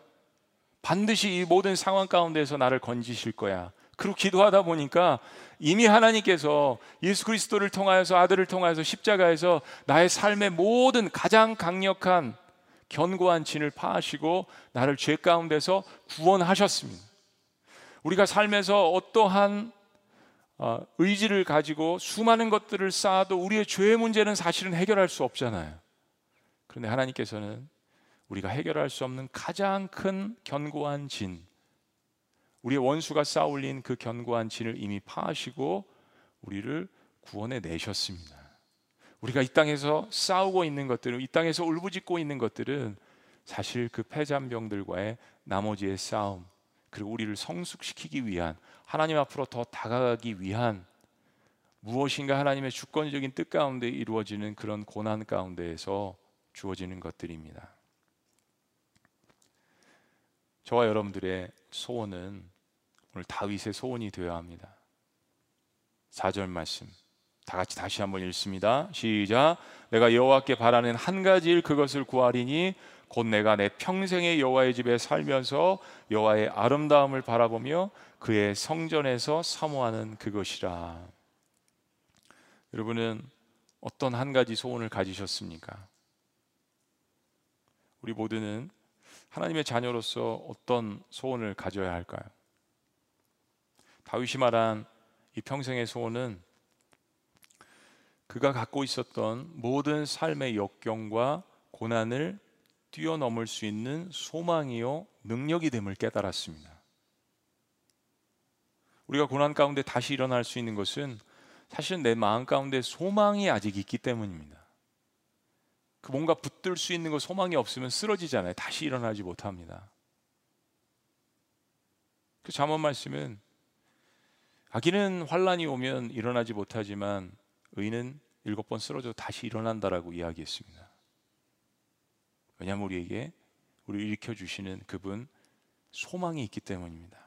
S1: 반드시 이 모든 상황 가운데서 나를 건지실 거야. 그리고 기도하다 보니까 이미 하나님께서 예수 그리스도를 통하여서 아들을 통하여서 십자가에서 나의 삶의 모든 가장 강력한 견고한 진을 파하시고 나를 죄 가운데서 구원하셨습니다. 우리가 삶에서 어떠한 어, 의지를 가지고 수많은 것들을 쌓아도 우리의 죄의 문제는 사실은 해결할 수 없잖아요. 그런데 하나님께서는 우리가 해결할 수 없는 가장 큰 견고한 진, 우리의 원수가 쌓아올린 그 견고한 진을 이미 파하시고 우리를 구원해 내셨습니다. 우리가 이 땅에서 싸우고 있는 것들은 이 땅에서 울부짖고 있는 것들은 사실 그 패잔병들과의 나머지의 싸움 그리고 우리를 성숙시키기 위한 하나님 앞으로 더 다가가기 위한 무엇인가 하나님의 주권적인 뜻 가운데 이루어지는 그런 고난 가운데에서 주어지는 것들입니다. 저와 여러분들의 소원은 오늘 다윗의 소원이 되어야 합니다. 4절 말씀 다 같이 다시 한번 읽습니다. 시작. 내가 여호와께 바라는 한 가지 일 그것을 구하리니 곧 내가 내 평생의 여호와의 집에 살면서 여호와의 아름다움을 바라보며 그의 성전에서 사모하는 그것이라. 여러분은 어떤 한 가지 소원을 가지셨습니까? 우리 모두는 하나님의 자녀로서 어떤 소원을 가져야 할까요? 다윗이 말한 이 평생의 소원은 그가 갖고 있었던 모든 삶의 역경과 고난을 뛰어넘을 수 있는 소망이요 능력이 됨을 깨달았습니다. 우리가 고난 가운데 다시 일어날 수 있는 것은 사실 내 마음 가운데 소망이 아직 있기 때문입니다. 그 뭔가 붙들 수 있는 거 소망이 없으면 쓰러지잖아요. 다시 일어나지 못합니다. 그 잠언 말씀은 아기는 환란이 오면 일어나지 못하지만 의는 일곱 번 쓰러져 다시 일어난다라고 이야기했습니다. 왜냐하면 우리에게 우리 일으켜 주시는 그분 소망이 있기 때문입니다.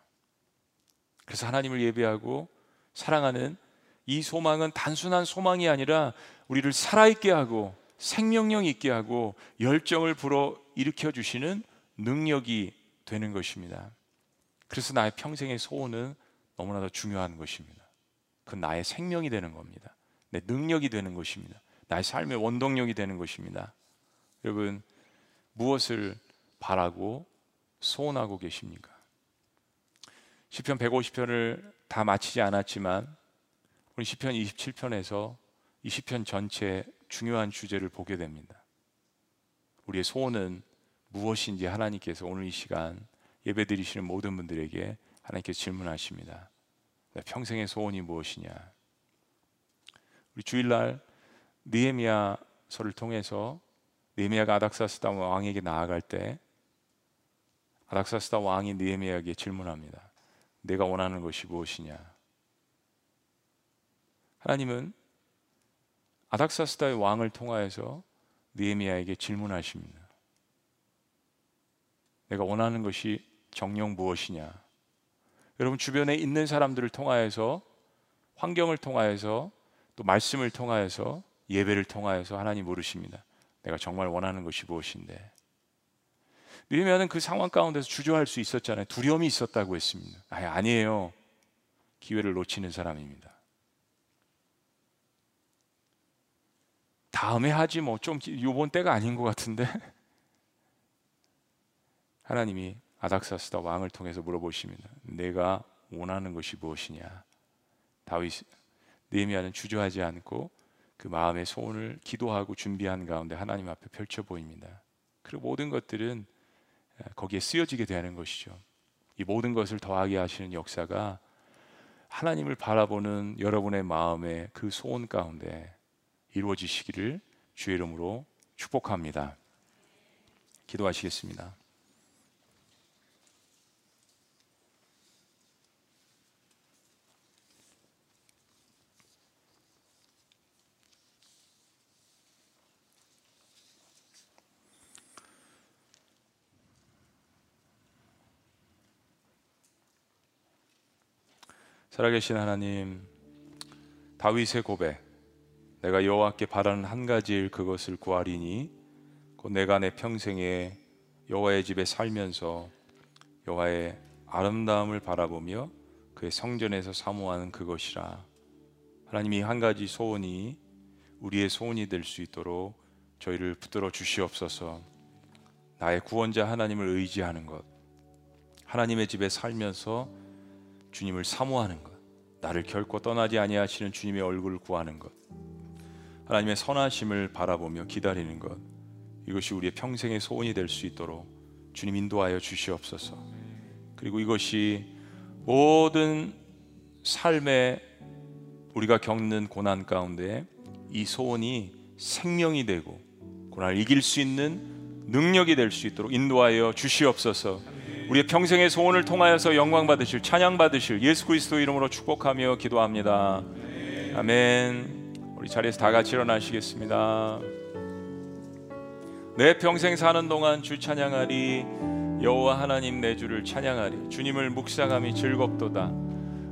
S1: 그래서 하나님을 예배하고 사랑하는 이 소망은 단순한 소망이 아니라 우리를 살아있게 하고 생명력 있게 하고 열정을 불어 일으켜 주시는 능력이 되는 것입니다. 그래서 나의 평생의 소원은 너무나도 중요한 것입니다. 그 나의 생명이 되는 겁니다. 내 능력이 되는 것입니다. 나의 삶의 원동력이 되는 것입니다. 여러분 무엇을 바라고 소원하고 계십니까? 시편 150편을 다 마치지 않았지만 우리 시편 27편에서 이 시편 전체 중요한 주제를 보게 됩니다. 우리의 소원은 무엇인지 하나님께서 오늘 이 시간 예배 드리시는 모든 분들에게 하나님께 질문하십니다. 평생의 소원이 무엇이냐? 우리 주일날 느헤미야서를 통해서 느헤미야가 아닥사스다 왕에게 나아갈 때 아닥사스다 왕이 느헤미야에게 질문합니다. 내가 원하는 것이 무엇이냐? 하나님은 아닥사스다의 왕을 통하여서 느헤미야에게 질문하십니다. 내가 원하는 것이 정령 무엇이냐? 여러분 주변에 있는 사람들을 통하여서 환경을 통하여서 또 말씀을 통하여서 예배를 통하여서 하나님 물으십니다. 내가 정말 원하는 것이 무엇인데? 느헤미야는 그 상황 가운데서 주저할 수 있었잖아요. 두려움이 있었다고 했습니다. 아니, 아니에요. 기회를 놓치는 사람입니다. 다음에 하지 뭐 좀 요번 때가 아닌 것 같은데 하나님이 아닥사스다 왕을 통해서 물어보십니다. 내가 원하는 것이 무엇이냐? 다윗 느헤미야는 주저하지 않고 그 마음의 소원을 기도하고 준비한 가운데 하나님 앞에 펼쳐 보입니다. 그리고 모든 것들은 거기에 쓰여지게 되는 것이죠. 이 모든 것을 더하게 하시는 역사가 하나님을 바라보는 여러분의 마음의 그 소원 가운데 이루어지시기를 주의 이름으로 축복합니다. 기도하시겠습니다. 살아계신 하나님 다윗의 고백 내가 여호와께 바라는 한 가지 일 그것을 구하리니 곧 내가 내 평생에 여호와의 집에 살면서 여호와의 아름다움을 바라보며 그의 성전에서 사모하는 그것이라 하나님이 한 가지 소원이 우리의 소원이 될 수 있도록 저희를 붙들어 주시옵소서. 나의 구원자 하나님을 의지하는 것. 하나님의 집에 살면서 주님을 사모하는 것. 나를 결코 떠나지 아니하시는 주님의 얼굴을 구하는 것. 하나님의 선하심을 바라보며 기다리는 것. 이것이 우리의 평생의 소원이 될 수 있도록 주님 인도하여 주시옵소서. 그리고 이것이 모든 삶의 우리가 겪는 고난 가운데 이 소원이 생명이 되고 고난을 이길 수 있는 능력이 될 수 있도록 인도하여 주시옵소서. 우리의 평생의 소원을 통하여서 영광 받으실 찬양 받으실 예수 그리스도 이름으로 축복하며 기도합니다. 아멘. 우리 자리에서 다 같이 일어나시겠습니다. 내 평생 사는 동안 주 찬양하리 여호와 하나님 내 주를 찬양하리 주님을 묵상함이 즐겁도다.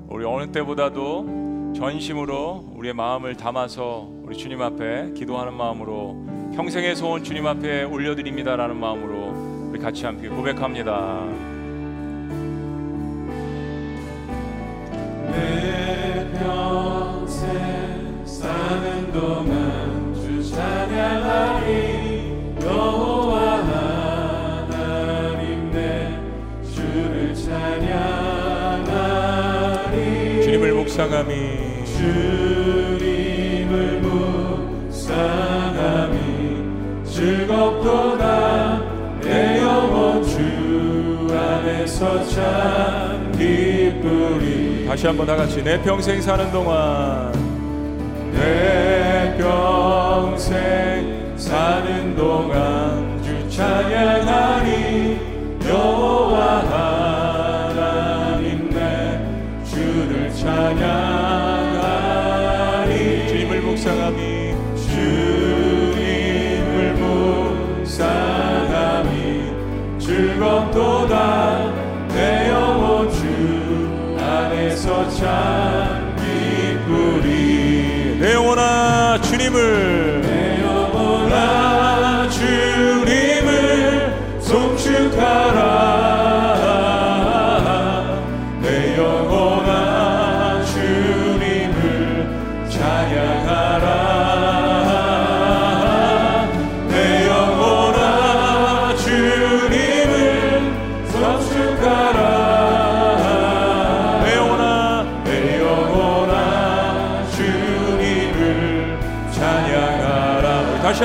S1: 우리 어느 때보다도 전심으로 우리의 마음을 담아서 우리 주님 앞에 기도하는 마음으로 평생의 소원 주님 앞에 올려드립니다라는 마음으로 우리 같이 함께 고백합니다. 묵상함이
S2: 주님을 묵상함이 즐겁도다. 내 영혼 주 안에서 참 기쁘리
S1: 다시 한번 다 같이 내 평생 사는 동안.
S2: 내 평생 사는 동안 주 찬양하리 여호와 하나님 내 주를 찬양하리.
S1: 주님을 묵상함이
S2: 주님을 묵상함이 즐겁도다 내
S1: 영혼아 주님을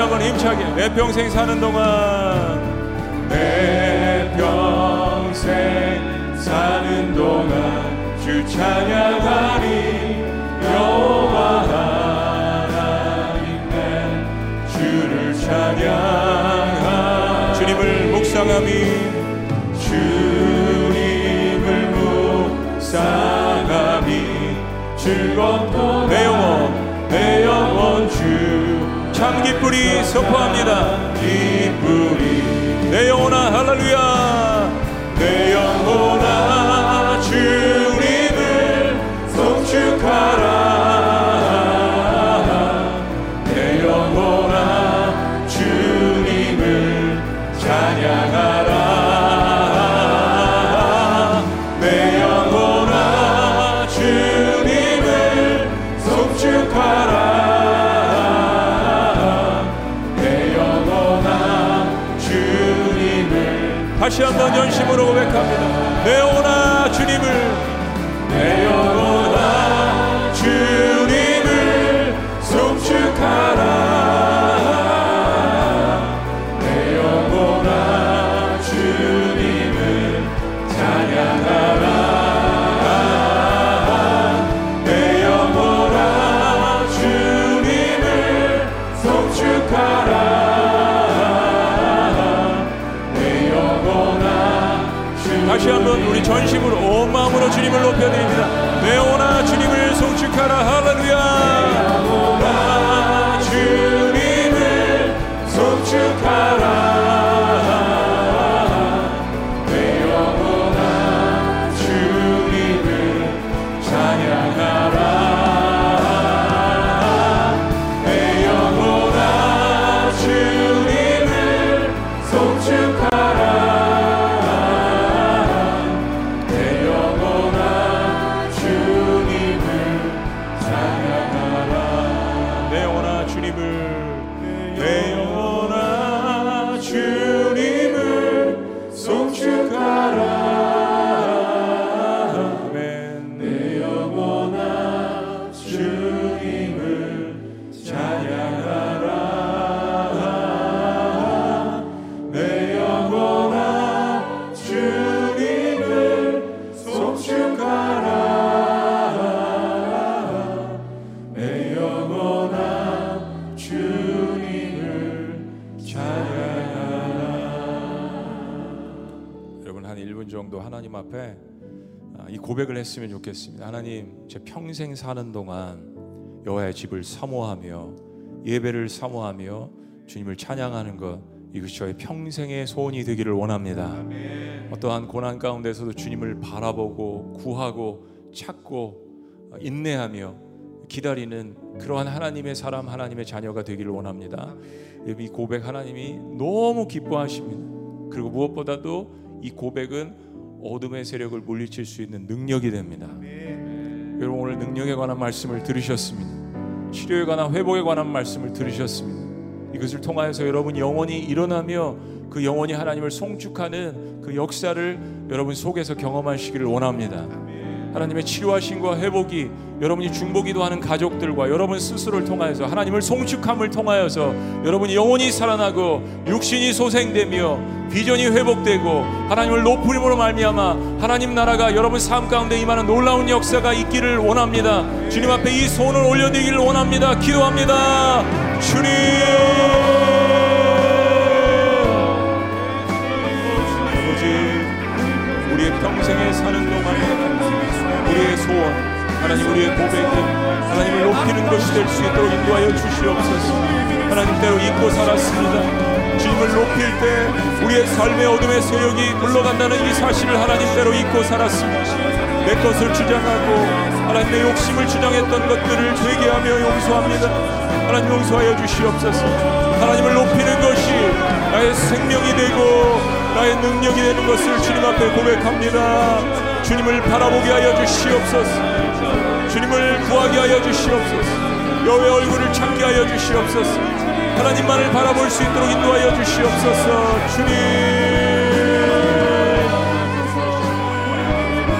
S1: 한번 힘차게 내 평생 사는 동안
S2: 내 평생 사는 동안 주 찬양하
S1: 참 기쁘리 선포합니다. 내 영혼아 할렐루야 다시 한번 연심으로 고백합니다 했으면 좋겠습니다. 하나님, 제 평생 사는 동안 여호와의 집을 사모하며 예배를 사모하며 주님을 찬양하는 것 이것이 저의 평생의 소원이 되기를 원합니다. 어떠한 고난 가운데서도 주님을 바라보고 구하고 찾고 어, 인내하며 기다리는 그러한 하나님의 사람 하나님의 자녀가 되기를 원합니다. 이 고백 하나님이 너무 기뻐하십니다. 그리고 무엇보다도 이 고백은 어둠의 세력을 물리칠 수 있는 능력이 됩니다. 여러분 오늘 능력에 관한 말씀을 들으셨습니다. 치료에 관한 회복에 관한 말씀을 들으셨습니다. 이것을 통하여서 여러분 영원히 일어나며 그 영원히 하나님을 송축하는 그 역사를 여러분 속에서 경험하시기를 원합니다. 하나님의 치료하신과 회복이 여러분이 중보기도 하는 가족들과 여러분 스스로를 통하여서 하나님을 송축함을 통하여서 여러분이 영혼이 살아나고 육신이 소생되며 비전이 회복되고 하나님을 높으림으로 말미암아 하나님 나라가 여러분 삶 가운데 임하는 놀라운 역사가 있기를 원합니다. 주님 앞에 이 손을 올려드리기를 원합니다. 기도합니다. 주님. 평생에 사는 동안에 우리의 소원 하나님 우리의 고백은 하나님을 높이는 것이 될 수 있도록 인도하여 주시옵소서. 하나님대로 잊고 살았습니다. 주님을 높일 때 우리의 삶의 어둠의 세력이 물러간다는 이 사실을 하나님대로 잊고 살았습니다. 내 것을 주장하고 하나님의 욕심을 주장했던 것들을 회개하며 용서합니다. 하나님 용서하여 주시옵소서. 하나님을 높이는 것이 나의 생명이 되고 나의 능력이 되는 것을 주님 앞에 고백합니다 주님을 바라보게 하여 주시옵소서. 주님을 구하게 하여 주시옵소서. 여호의 얼굴을 찾게 하여 주시옵소서. 하나님만을 바라볼 수 있도록 인도하여 주시옵소서. 주님.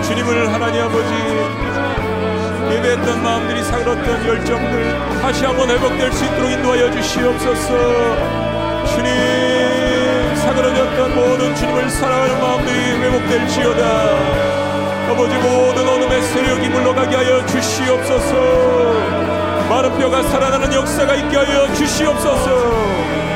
S1: 주님을 하나님 아버지 예배했던 마음들이 사그렀던 열정들 다시 한번 회복될 수 있도록 인도하여 주시옵소서. 주님 사그러졌던 모든 주님을 사랑하는 마음들이 회복될지어다 아버지 모든 어둠의 세력이 물러가게 하여 주시옵소서. 마른 뼈가 살아나는 역사가 있게 하여 주시옵소서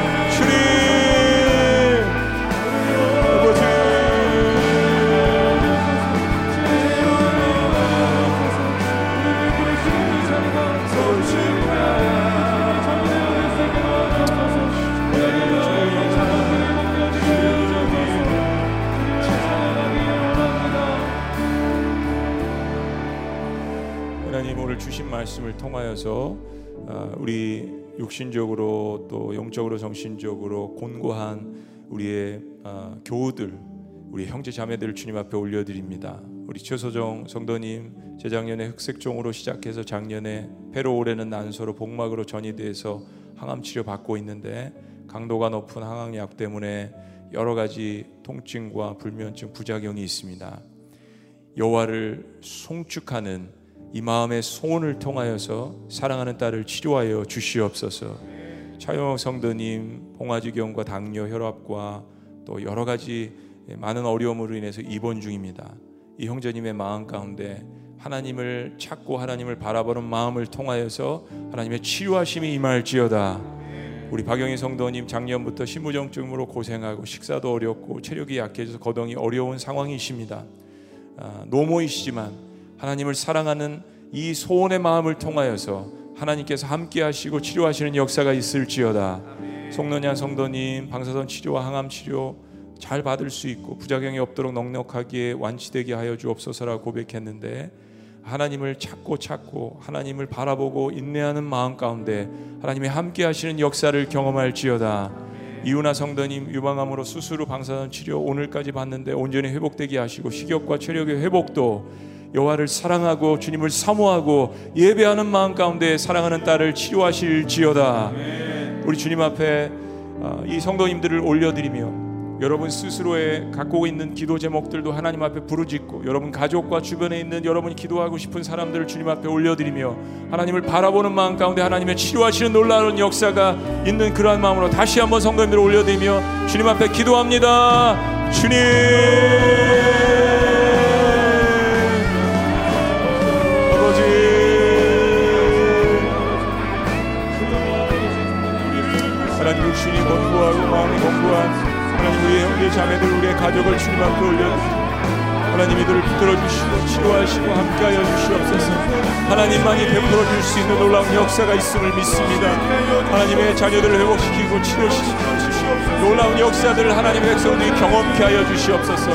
S1: 말씀을 통하여서 아, 우리 육신적으로 또 영적으로 정신적으로 곤고한 우리의 아, 교우들 우리 형제 자매들을 주님 앞에 올려드립니다. 우리 최소정 성도님 재작년에 흑색종으로 시작해서 작년에 폐로 올해는 난소로 복막으로 전이돼서 항암 치료 받고 있는데 강도가 높은 항암약 때문에 여러 가지 통증과 불면증 부작용이 있습니다. 여호와를 송축하는 이 마음의 소원을 통하여서 사랑하는 딸을 치료하여 주시옵소서. 차영 성도님 봉화지경과 당뇨 혈압과 또 여러 가지 많은 어려움으로 인해서 입원 중입니다. 이 형제님의 마음 가운데 하나님을 찾고 하나님을 바라보는 마음을 통하여서 하나님의 치유하심이 임할지어다. 우리 박영희 성도님 작년부터 신부정증으로 고생하고 식사도 어렵고 체력이 약해져서 거동이 어려운 상황이십니다. 아, 노모이시지만 하나님을 사랑하는 이 소원의 마음을 통하여서 하나님께서 함께 하시고 치료하시는 역사가 있을지어다. 송노냐 성도님 방사선 치료와 항암 치료 잘 받을 수 있고 부작용이 없도록 넉넉하게 완치되게 하여 주옵소서라고 고백했는데 하나님을 찾고 찾고 하나님을 바라보고 인내하는 마음 가운데 하나님이 함께 하시는 역사를 경험할지어다. 이윤아 성도님 유방암으로 수술 후 방사선 치료 오늘까지 받는데 온전히 회복되게 하시고 식욕과 체력의 회복도 여호와를 사랑하고 주님을 사모하고 예배하는 마음 가운데 사랑하는 딸을 치료하실지어다. 우리 주님 앞에 어, 이 성도님들을 올려드리며 여러분 스스로의 갖고 있는 기도 제목들도 하나님 앞에 부르짖고 여러분 가족과 주변에 있는 여러분이 기도하고 싶은 사람들을 주님 앞에 올려드리며 하나님을 바라보는 마음 가운데 하나님의 치료하시는 놀라운 역사가 있는 그러한 마음으로 다시 한번 성도님들을 올려드리며 주님 앞에 기도합니다. 주님. 가족을 주님 앞에 올려드립니다 하나님 이들을 붙들어 주시고 치료하시고 함께하여 주시옵소서. 하나님만이 베풀어 줄 수 있는 놀라운 역사가 있음을 믿습니다. 하나님의 자녀들을 회복시키고 치료시키고 놀라운 역사들을 하나님의 백성들이 경험케 하여 주시옵소서.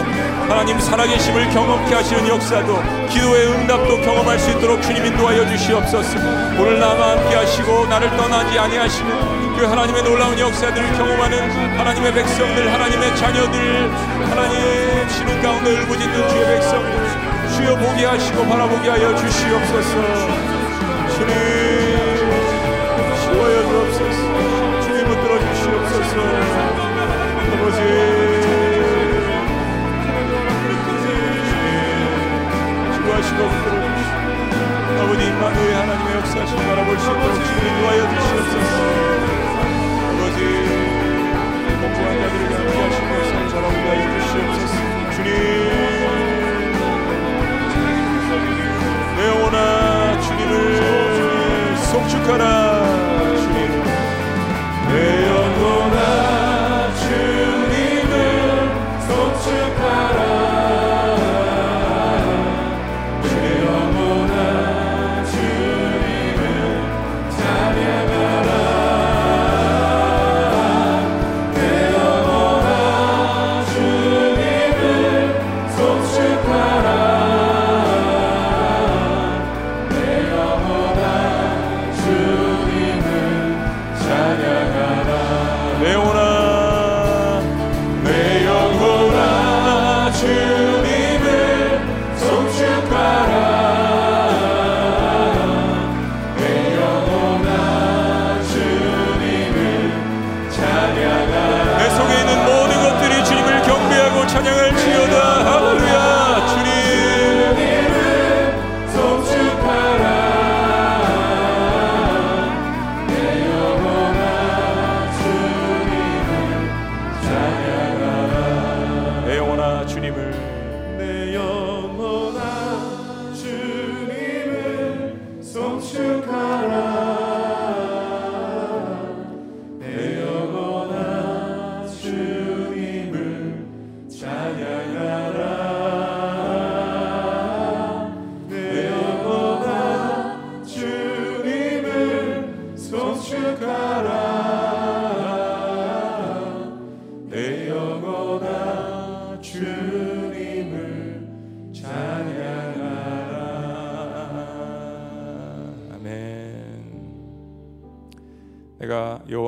S1: 하나님 살아계심을 경험케 하시는 역사도 기도의 응답도 경험할 수 있도록 주님 인도하여 주시옵소서. 오늘 나와 함께 하시고 나를 떠나지 아니하시는 그 하나님의 놀라운 역사들을 경험하는 하나님의 백성들 하나님의 자녀들 하나님 신은 가운데 울부짖는 주의 백성들 주여 보게 하시고 바라보게 하여 주시옵소서. 주님 치워여 주옵소서. 주님 붙들어 주시옵소서. 아버지 아버지 임마누의 하나님의 역사하심 바라볼 수 있도록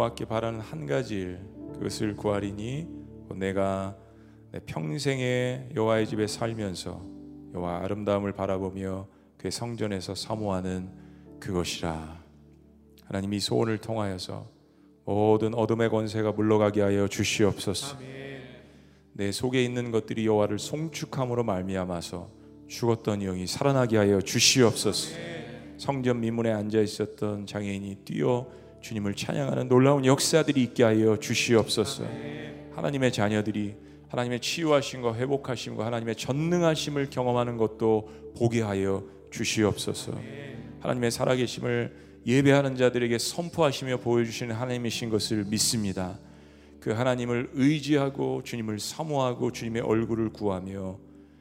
S1: 여호와께 바라는 한 가지 일 그것을 구하리니 곧 내가 내 평생에 여호와의 집에 살면서 여호와 아름다움을 바라보며 그의 성전에서 사모하는 그것이라. 하나님 이 소원을 통하여서 모든 어둠의 권세가 물러가게 하여 주시옵소서. 내 속에 있는 것들이 여호와를 송축함으로 말미암아서 죽었던 영이 살아나게 하여 주시옵소서. 성전 미문에 앉아 있었던 장애인이 뛰어 주님을 찬양하는 놀라운 역사들이 있게 하여 주시옵소서. 하나님의 자녀들이 하나님의 치유하심과 회복하심과 하나님의 전능하심을 경험하는 것도 보게 하여 주시옵소서. 하나님의 살아계심을 예배하는 자들에게 선포하시며 보여주시는 하나님이신 것을 믿습니다. 그 하나님을 의지하고 주님을 사모하고 주님의 얼굴을 구하며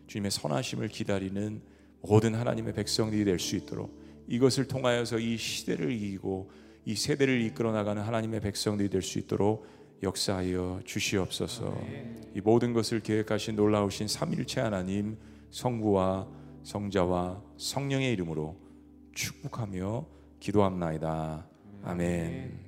S1: 주님의 선하심을 기다리는 모든 하나님의 백성들이 될 수 있도록 이것을 통하여서 이 시대를 이기고 이 세대를 이끌어 나가는 하나님의 백성들이 될 수 있도록 역사하여 주시옵소서. 이 모든 것을 계획하신 놀라우신 삼일체 하나님 성부와 성자와 성령의 이름으로 축복하며 기도합나이다. 아멘.